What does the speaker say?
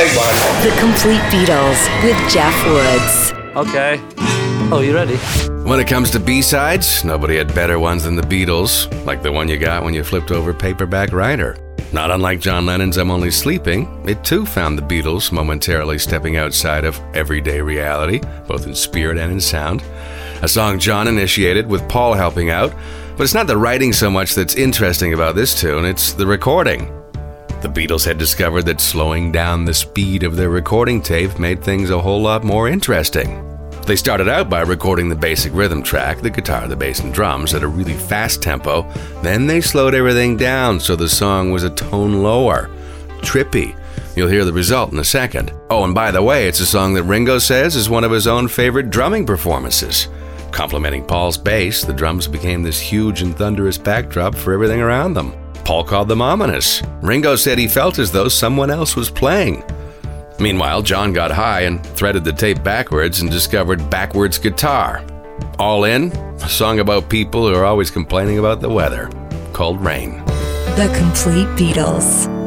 take one. The Complete Beatles with Jeff Woods. Okay. Oh, you ready? When it comes to B-sides, nobody had better ones than the Beatles, like the one you got when you flipped over Paperback Writer. Not unlike John Lennon's I'm Only Sleeping, it too found the Beatles momentarily stepping outside of everyday reality, both in spirit and in sound. A song John initiated with Paul helping out, but it's not the writing so much that's interesting about this tune, it's the recording. The Beatles had discovered that slowing down the speed of their recording tape made things a whole lot more interesting. They started out by recording the basic rhythm track, the guitar, the bass, and drums, at a really fast tempo. Then they slowed everything down so the song was a tone lower. Trippy. You'll hear the result in a second. Oh, and by the way, it's a song that Ringo says is one of his own favorite drumming performances. Complementing Paul's bass, the drums became this huge and thunderous backdrop for everything around them. Paul called them ominous. Ringo said he felt as though someone else was playing. Meanwhile, John got high and threaded the tape backwards and discovered backwards guitar. All in, a song about people who are always complaining about the weather, called Rain. The Complete Beatles.